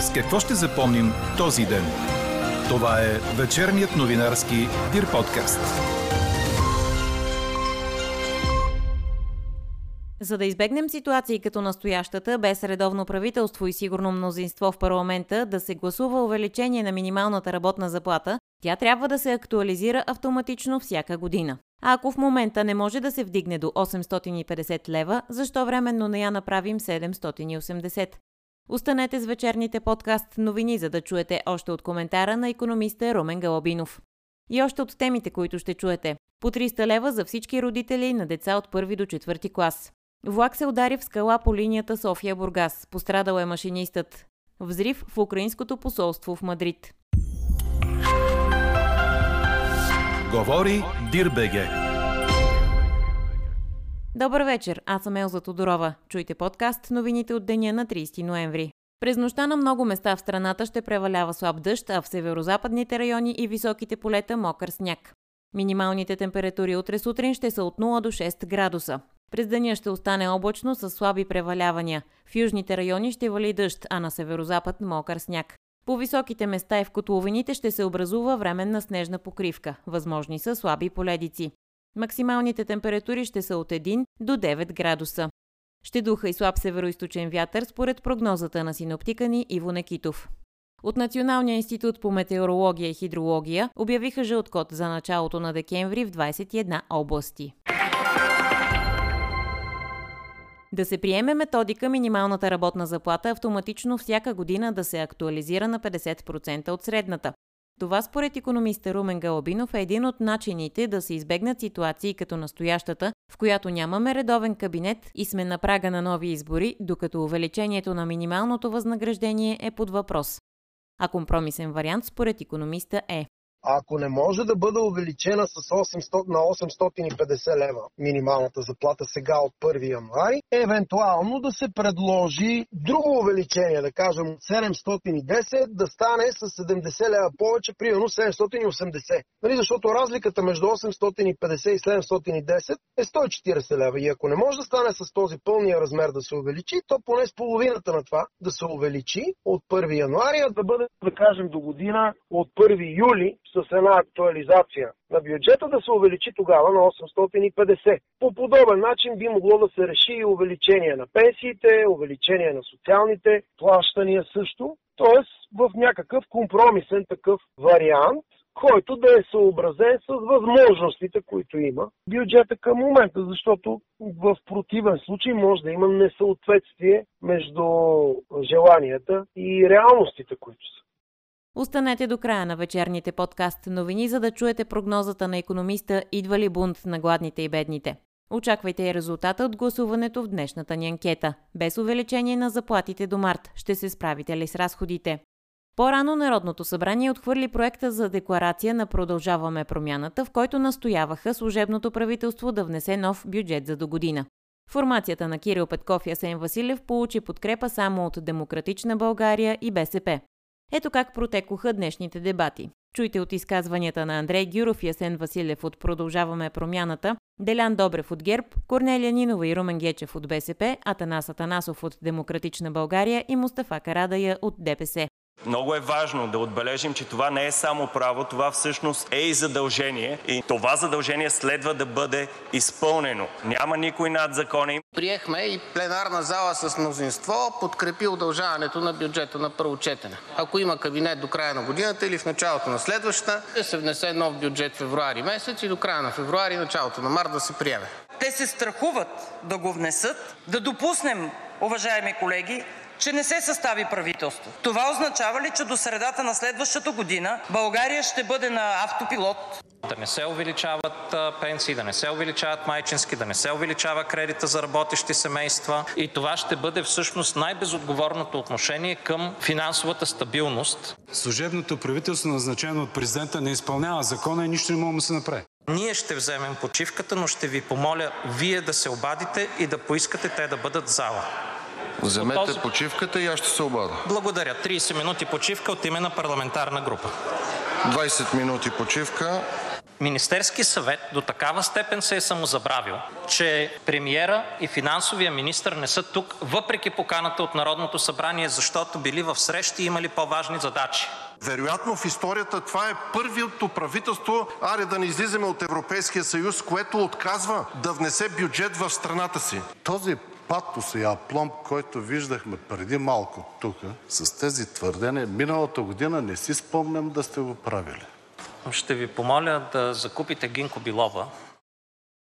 С какво ще запомним този ден? Това е вечерният новинарски Дир подкаст. За да избегнем ситуации като настоящата, без редовно правителство и сигурно мнозинство в парламента, да се гласува увеличение на минималната работна заплата, тя трябва да се актуализира автоматично всяка година. А ако в момента не може да се вдигне до 850 лева, защо временно не я направим 780? Останете с вечерните подкаст новини, за да чуете още от коментара на економиста Румен Галабинов. И още от темите, които ще чуете. По 300 лева за всички родители на деца от първи до четвърти клас. Влак се удари в скала по линията София-Бургас. Пострадал е машинистът. Взрив в украинското посолство в Мадрид. Говори Дирбеге. Добър вечер, аз съм Елза Тодорова. Чуйте подкаст новините от деня на 30 ноември. През нощта на много места в страната ще превалява слаб дъжд, а в северо-западните райони и високите полета мокър сняг. Минималните температури утре сутрин ще са от 0 до 6 градуса. През деня ще остане облачно с слаби превалявания. В южните райони ще вали дъжд, а на северо-запад мокър сняг. По високите места и в котловините ще се образува временна снежна покривка. Възможни са слаби поледици. Максималните температури ще са от 1 до 9 градуса. Ще духа и слаб североисточен вятър според прогнозата на синоптика ни Иво Некитов. От Националния институт по метеорология и хидрология обявиха жълт за началото на декември в 21 области. Да се приеме методика минималната работна заплата автоматично всяка година да се актуализира на 50% от средната. Това според економиста Румен Галабинов е един от начините да се избегнат ситуации като настоящата, в която нямаме редовен кабинет и сме на прага на нови избори, докато увеличението на минималното възнаграждение е под въпрос. А компромисен вариант според економиста е ако не може да бъде увеличена с 800 на 850 лева минималната заплата сега от 1 януари, евентуално да се предложи друго увеличение, да кажем от 710 да стане с 70 лева повече, примерно 780. Нали, защото разликата между 850 и 710 е 140 лева. И ако не може да стане с този пълния размер да се увеличи, то поне с половината на това да се увеличи от 1 януари, а да бъде, да кажем, до година от 1 юли с една актуализация на бюджета да се увеличи тогава на 850. По подобен начин би могло да се реши и увеличение на пенсиите, увеличение на социалните плащания също. Тоест в някакъв компромисен такъв вариант, който да е съобразен с възможностите, които има бюджета към момента, защото в противен случай може да има несъответствие между желанията и реалностите, които са. Останете до края на вечерните подкаст новини, за да чуете прогнозата на економиста Идва ли бунт на гладните и бедните. Очаквайте и резултата от гласуването в днешната ни анкета. Без увеличение на заплатите до март ще се справите ли с разходите? По-рано Народното събрание отхвърли проекта за декларация на Продължаваме промяната, в който настояваха служебното правителство да внесе нов бюджет за до година. Формацията на Кирил Петков и Асен Василев получи подкрепа само от Демократична България и БСП. Ето как протекоха днешните дебати. Чуйте от изказванията на Андрей Гюров и Асен Василев от Продължаваме промяната, Делян Добрев от ГЕРБ, Корнелия Нинова и Румен Гечев от БСП, Атанас Атанасов от Демократична България и Мустафа Карадая от ДПС. Много е важно да отбележим, че това не е само право, това всъщност е и задължение и това задължение следва да бъде изпълнено. Няма никой над закони. Приехме и пленарна зала с мнозинство подкрепи удължаването на бюджета на първо четене. Ако има кабинет до края на годината или в началото на следващата, да се внесе нов бюджет февруари месец и до края на февруари, началото на март да се приеме. Те се страхуват да го внесат, да допуснем, уважаеми колеги, че не се състави правителство. Това означава ли, че до средата на следващата година България ще бъде на автопилот? Да не се увеличават пенсии, да не се увеличават майчински, да не се увеличава кредита за работещи семейства. И това ще бъде всъщност най-безотговорното отношение към финансовата стабилност. Служебното правителство, назначено от президента, не изпълнява закона и нищо не може да се направи. Ние ще вземем почивката, но ще ви помоля вие да се обадите и да поискате те да бъдат в зала. Вземете този... почивката и аз ще се обада. Благодаря. 30 минути почивка от име на парламентарна група. 20 минути почивка. Министерски съвет до такава степен се е самозабравил, че премиера и финансовия министр не са тук, въпреки поканата от Народното събрание, защото били в срещи и имали по-важни задачи. Вероятно в историята това е първото правителство, аре да не излизаме от Европейския съюз, което отказва да внесе бюджет в страната си. Този патос и апломб, който виждахме преди малко тук, с тези твърдения, миналата година не си спомням да сте го правили. Ще ви помоля да закупите Гинко Билова.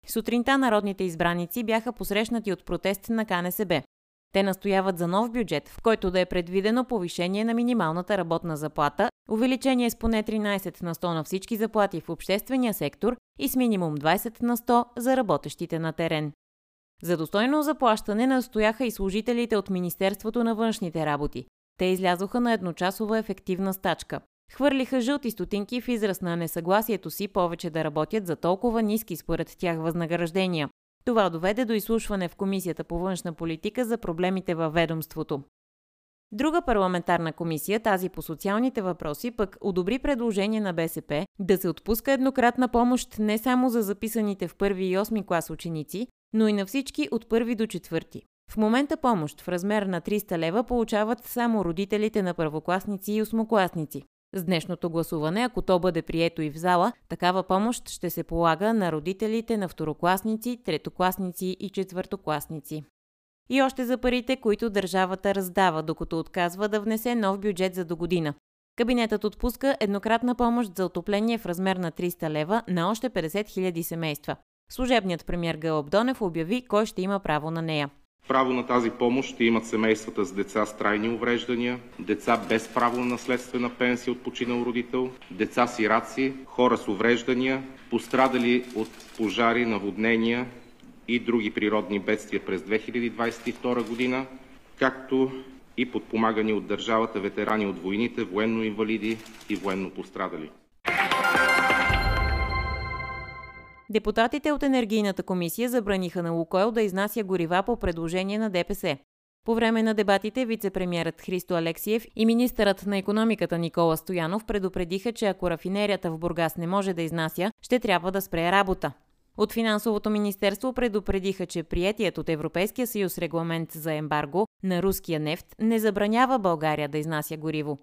Сутринта народните избраници бяха посрещнати от протест на КНСБ. Те настояват за нов бюджет, в който да е предвидено повишение на минималната работна заплата, увеличение с поне 13 на 100 на всички заплати в обществения сектор и с минимум 20 на 100 за работещите на терен. За достойно заплащане настояха и служителите от Министерството на външните работи. Те излязоха на едночасова ефективна стачка. Хвърлиха жълти стотинки в израз на несъгласието си повече да работят за толкова ниски според тях възнаграждения. Това доведе до изслушване в Комисията по външна политика за проблемите във ведомството. Друга парламентарна комисия, тази по социалните въпроси, пък одобри предложение на БСП да се отпуска еднократна помощ не само за записаните в първи и 8 клас ученици, но и на всички от първи до четвърти. В момента помощ в размер на 300 лева получават само родителите на първокласници и осмокласници. С днешното гласуване, ако то бъде прието и в зала, такава помощ ще се полага на родителите на второкласници, третокласници и четвъртокласници. И още за парите, които държавата раздава, докато отказва да внесе нов бюджет за до година. Кабинетът отпуска еднократна помощ за отопление в размер на 300 лева на още 50 000 семейства. Служебният премьер Гълъб Донев обяви кой ще има право на нея. Право на тази помощ ще имат семействата с деца с трайни увреждания, деца без право на наследствена пенсия от починал родител, деца сираци, хора с увреждания, пострадали от пожари, наводнения и други природни бедствия през 2022 година, както и подпомагани от държавата ветерани от войните, военно инвалиди и военно Депутатите от Енергийната комисия забраниха на Лукойл да изнася горива по предложение на ДПС. По време на дебатите вице-премьерът Христо Алексиев и министърът на економиката Никола Стоянов предупредиха, че ако рафинерията в Бургас не може да изнася, ще трябва да спре работа. От Финансовото министерство предупредиха, че приятият от Европейския съюз регламент за ембарго на руския нефт не забранява България да изнася гориво.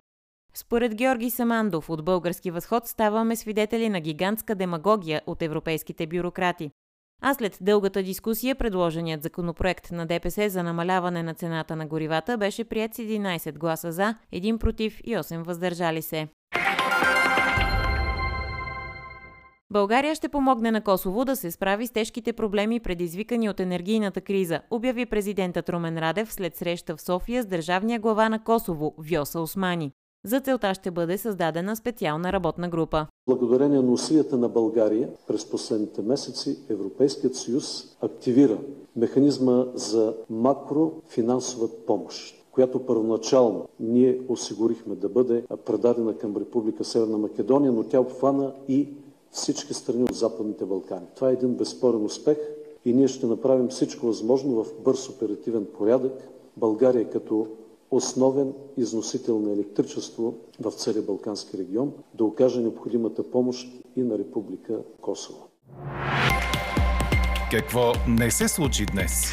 Според Георги Самандов от Български възход ставаме свидетели на гигантска демагогия от европейските бюрократи. А след дългата дискусия, предложеният законопроект на ДПС за намаляване на цената на горивата беше прият с 11 гласа за, 1 против и 8 въздържали се. България ще помогне на Косово да се справи с тежките проблеми, предизвикани от енергийната криза, обяви президентът Румен Радев след среща в София с държавния глава на Косово Вьоса Османи. За целта ще бъде създадена специална работна група. Благодарение на усилията на България през последните месеци Европейският съюз активира механизма за макрофинансова помощ която първоначално ние осигурихме да бъде предадена към Република Северна Македония, но тя обхвана и всички страни от Западните Балкани. Това е един безспорен успех и ние ще направим всичко възможно в бърз оперативен порядък България като основен износител на електричество в целия Балкански регион, да окаже необходимата помощ и на Република Косово. Какво не се случи днес?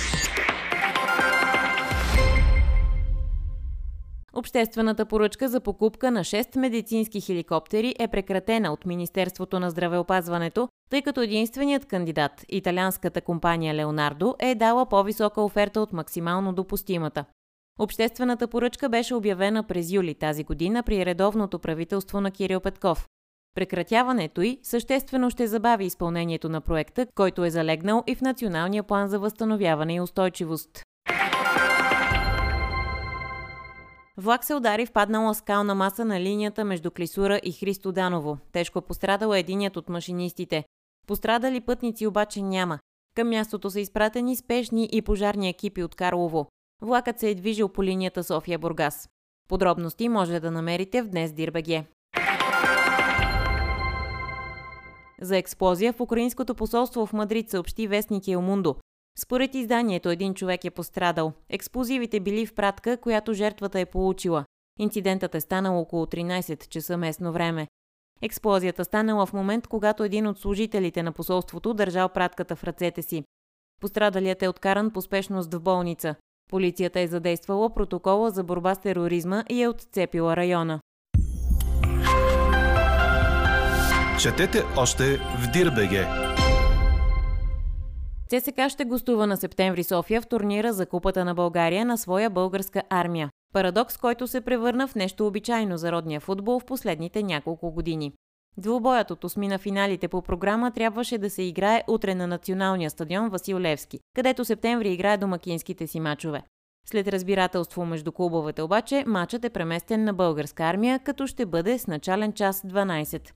Обществената поръчка за покупка на 6 медицински хеликоптери е прекратена от Министерството на здравеопазването, тъй като единственият кандидат, италианската компания Леонардо, е дала по-висока оферта от максимално допустимата. Обществената поръчка беше обявена през юли тази година при редовното правителство на Кирил Петков. Прекратяването й съществено ще забави изпълнението на проекта, който е залегнал и в Националния план за възстановяване и устойчивост. Влак се удари в паднала скална маса на линията между Клисура и Христо Даново. Тежко пострадал е единият от машинистите. Пострадали пътници обаче няма. Към мястото са изпратени спешни и пожарни екипи от Карлово. Влакът се е движил по линията София-Бургас. Подробности може да намерите в Днес Дирбеге. За експлозия в украинското посолство в Мадрид съобщи вестник Елмундо. Според изданието един човек е пострадал. Експлозивите били в пратка, която жертвата е получила. Инцидентът е станал около 13 часа местно време. Експлозията станала в момент, когато един от служителите на посолството държал пратката в ръцете си. Пострадалият е откаран по спешност в болница. Полицията е задействала протокола за борба с тероризма и е отцепила района. Четете още в Дирбеге. ЦСК ще гостува на септември София в турнира за Купата на България на своя българска армия. Парадокс, който се превърна в нещо обичайно за родния футбол в последните няколко години. Двубоят от осми на финалите по програма трябваше да се играе утре на националния стадион Васил Левски, където септември играе домакинските си мачове. След разбирателство между клубовете обаче, матчът е преместен на българска армия, като ще бъде с начален час 12.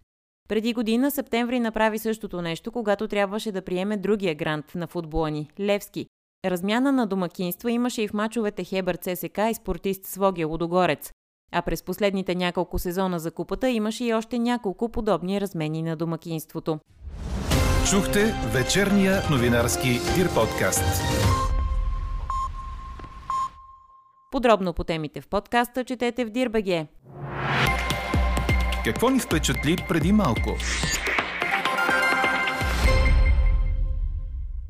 Преди година септември направи същото нещо, когато трябваше да приеме другия грант на футбола ни – Левски. Размяна на домакинства имаше и в мачовете Хебър ЦСК и спортист Свогия Лудогорец. А през последните няколко сезона за купата имаше и още няколко подобни размени на домакинството. Чухте вечерния новинарски Дир подкаст. Подробно по темите в подкаста четете в Дирбеге. Какво ни впечатли преди малко?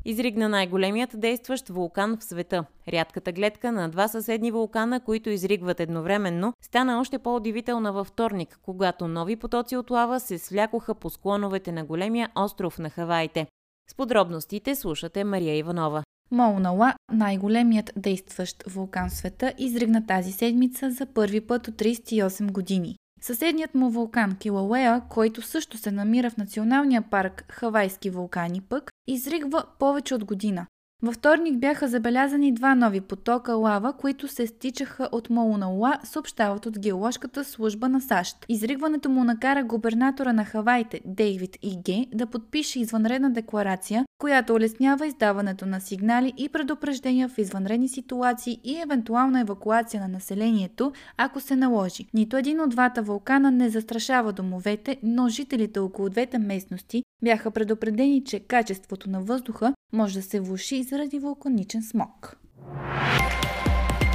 Изригна най-големият действащ вулкан в света. Рядката гледка на два съседни вулкана, които изригват едновременно, стана още по-удивителна във вторник, когато нови потоци от лава се свлякоха по склоновете на големия остров на Хаваите. С подробностите слушате Мария Иванова. Маунала, най-големият действащ вулкан в света, изригна тази седмица за първи път от 38 години. Съседният му вулкан Килауеа, който също се намира в националния парк Хавайски вулкани пък, изригва повече от година. Във вторник бяха забелязани два нови потока лава, които се стичаха от Мауна съобщават от геоложката служба на САЩ. Изригването му накара губернатора на Хавайте, Дейвид Иге, да подпише извънредна декларация, която улеснява издаването на сигнали и предупреждения в извънредни ситуации и евентуална евакуация на населението, ако се наложи. Нито един от двата вулкана не застрашава домовете, но жителите около двете местности бяха предупредени, че качеството на въздуха може да се влуши заради вулканичен смог.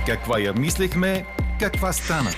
Каква я мислехме, каква стана?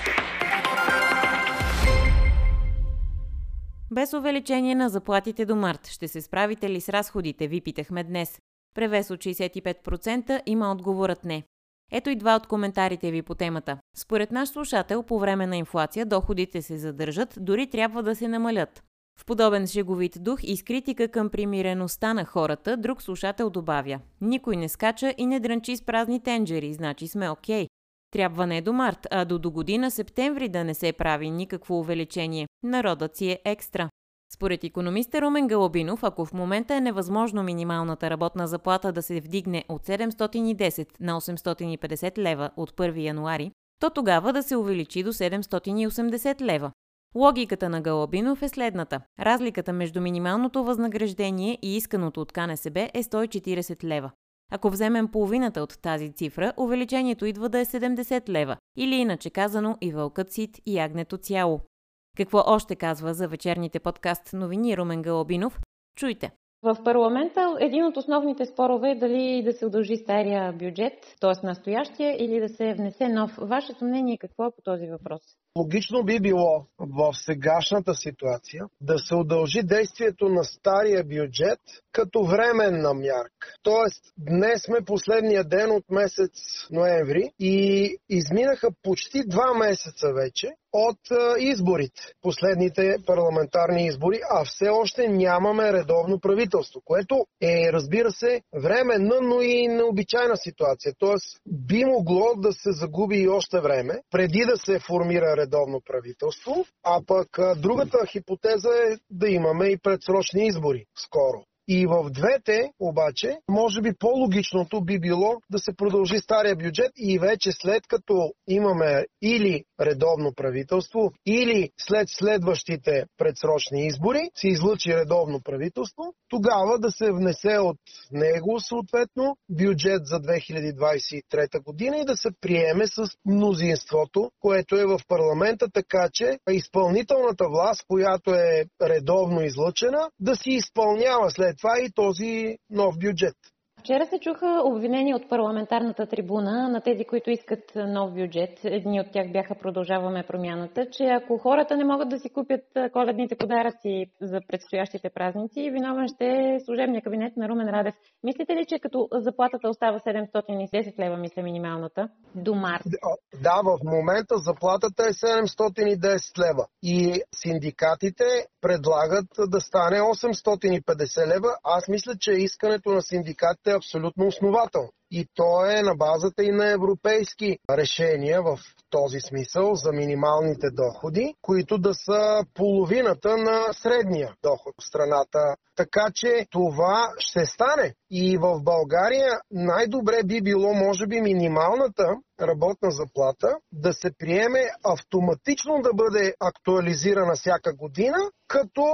Без увеличение на заплатите до март ще се справите ли с разходите, ви питахме днес. Превес от 65% има отговорът не. Ето и два от коментарите ви по темата. Според наш слушател, по време на инфлация доходите се задържат, дори трябва да се намалят. В подобен шеговит дух и с критика към примиреността на хората, друг слушател добавя Никой не скача и не дрънчи с празни тенджери, значи сме окей. Okay. Трябва не до март, а до до година септември да не се прави никакво увеличение. Народът си е екстра. Според економиста Румен Галобинов, ако в момента е невъзможно минималната работна заплата да се вдигне от 710 на 850 лева от 1 януари, то тогава да се увеличи до 780 лева. Логиката на Галабинов е следната. Разликата между минималното възнаграждение и исканото от КНСБ е 140 лева. Ако вземем половината от тази цифра, увеличението идва да е 70 лева, или иначе казано и вълкът сит и ягнето цяло. Какво още казва за вечерните подкаст новини Румен Галабинов? Чуйте! В парламента един от основните спорове е дали да се удължи стария бюджет, т.е. настоящия, или да се внесе нов. Вашето мнение какво е по този въпрос? Логично би било в сегашната ситуация да се удължи действието на стария бюджет като временна мярка. Тоест, днес сме последния ден от месец ноември и изминаха почти два месеца вече от изборите, последните парламентарни избори, а все още нямаме редовно правителство, което е, разбира се, временна, но и необичайна ситуация. Тоест, би могло да се загуби и още време, преди да се формира редовно правителство, а пък другата хипотеза е да имаме и предсрочни избори скоро. И в двете, обаче, може би по-логичното би било да се продължи стария бюджет и вече след като имаме или редовно правителство, или след следващите предсрочни избори се излъчи редовно правителство, тогава да се внесе от него съответно бюджет за 2023 година и да се приеме с мнозинството, което е в парламента, така че изпълнителната власт, която е редовно излъчена, да си изпълнява след това и този нов бюджет. Вчера се чуха обвинения от парламентарната трибуна на тези, които искат нов бюджет. Едни от тях бяха продължаваме промяната, че ако хората не могат да си купят коледните подаръци за предстоящите празници, виновен ще е служебния кабинет на Румен Радев. Мислите ли, че като заплатата остава 710 лева, мисля минималната, до март? Да, в момента заплатата е 710 лева и синдикатите предлагат да стане 850 лева. Аз мисля, че искането на синдикатите е абсолютно основателно. И то е на базата и на европейски решения в този смисъл за минималните доходи, които да са половината на средния доход в страната. Така че това ще стане. И в България най-добре би било, може би, минималната работна заплата да се приеме автоматично да бъде актуализирана всяка година като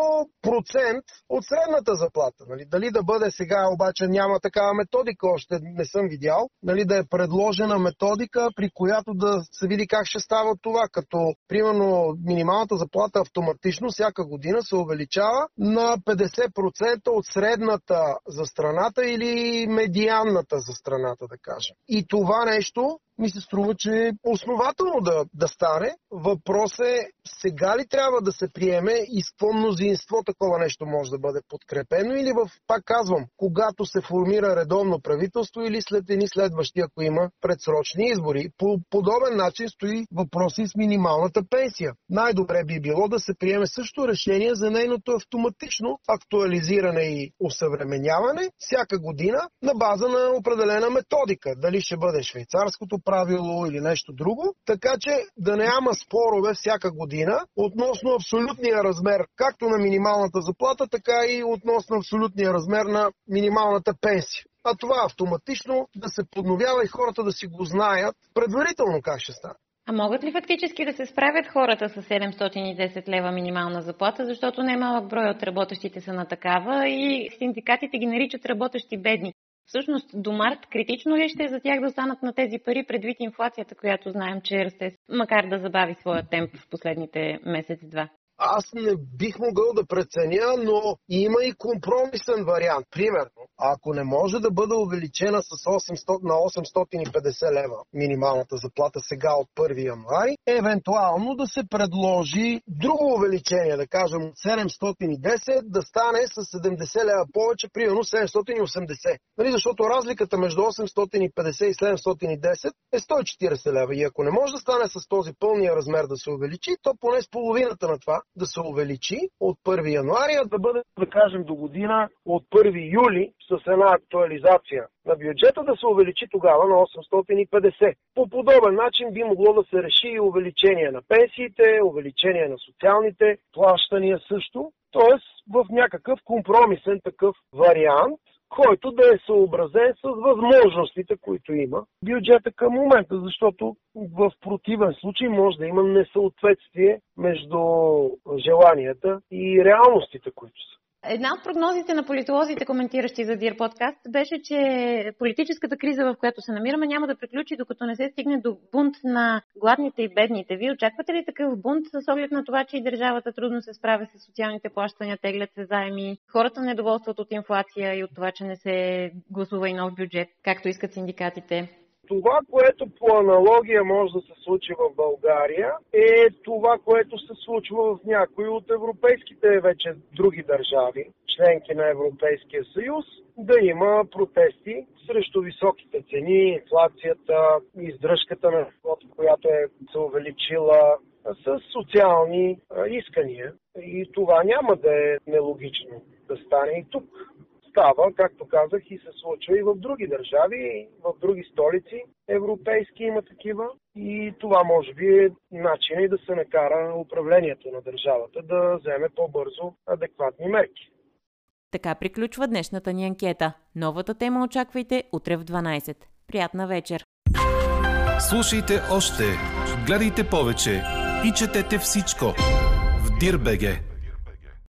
процент от средната заплата. Нали? Дали да бъде сега, обаче няма такава методика, още не съм видял, нали, да е предложена методика, при която да се види как ще става това, като примерно минималната заплата автоматично всяка година се увеличава на 50% от средната за страната или медианната за страната, да кажем. И това нещо ми се струва, че е основателно да, да стане. Въпрос е сега ли трябва да се приеме и с какво мнозинство такова нещо може да бъде подкрепено или в, пак казвам, когато се формира редовно правителство или след едни следващи, ако има предсрочни избори. По подобен начин стои въпроси с минималната пенсия. Най-добре би било да се приеме също решение за нейното автоматично актуализиране и усъвременяване всяка година на база на определена методика. Дали ще бъде швейцарското правило или нещо друго, така че да няма спорове всяка година относно абсолютния размер, както на минималната заплата, така и относно абсолютния размер на минималната пенсия. А това автоматично да се подновява и хората да си го знаят предварително как ще стане. А могат ли фактически да се справят хората с 710 лева минимална заплата, защото немалък брой от работещите са на такава и синдикатите ги наричат работещи бедни? Всъщност до март критично ли ще е за тях да останат на тези пари предвид инфлацията, която знаем, че расте, макар да забави своя темп в последните месец-два? Аз не бих могъл да преценя, но има и компромисен вариант. Примерно, ако не може да бъде увеличена с 800 на 850 лева минималната заплата сега от 1 януари, евентуално да се предложи друго увеличение, да кажем от 710 да стане с 70 лева повече, примерно 780. Нали, защото разликата между 850 и 710 е 140 лева. И ако не може да стане с този пълния размер да се увеличи, то поне с половината на това да се увеличи от 1 януари, а да бъде, да кажем, до година от 1 юли с една актуализация на бюджета да се увеличи тогава на 850. По подобен начин би могло да се реши и увеличение на пенсиите, увеличение на социалните плащания също. Тоест в някакъв компромисен такъв вариант, който да е съобразен с възможностите, които има бюджета към момента, защото в противен случай може да има несъответствие между желанията и реалностите, които са. Една от прогнозите на политолозите, коментиращи за Дир подкаст, беше, че политическата криза, в която се намираме, няма да приключи, докато не се стигне до бунт на гладните и бедните. Вие очаквате ли такъв бунт с оглед на това, че и държавата трудно се справя с социалните плащания, теглят се заеми, хората недоволстват от инфлация и от това, че не се гласува и нов бюджет, както искат синдикатите? Това, което по аналогия може да се случи в България, е това, което се случва в някои от европейските вече други държави, членки на Европейския съюз, да има протести срещу високите цени, инфлацията, издръжката на живота, която е се увеличила с социални искания. И това няма да е нелогично да стане и тук става, както казах, и се случва и в други държави, в други столици европейски има такива. И това може би е начин и да се накара управлението на държавата да вземе по-бързо адекватни мерки. Така приключва днешната ни анкета. Новата тема очаквайте утре в 12. Приятна вечер! Слушайте още, гледайте повече и четете всичко в Дирбеге.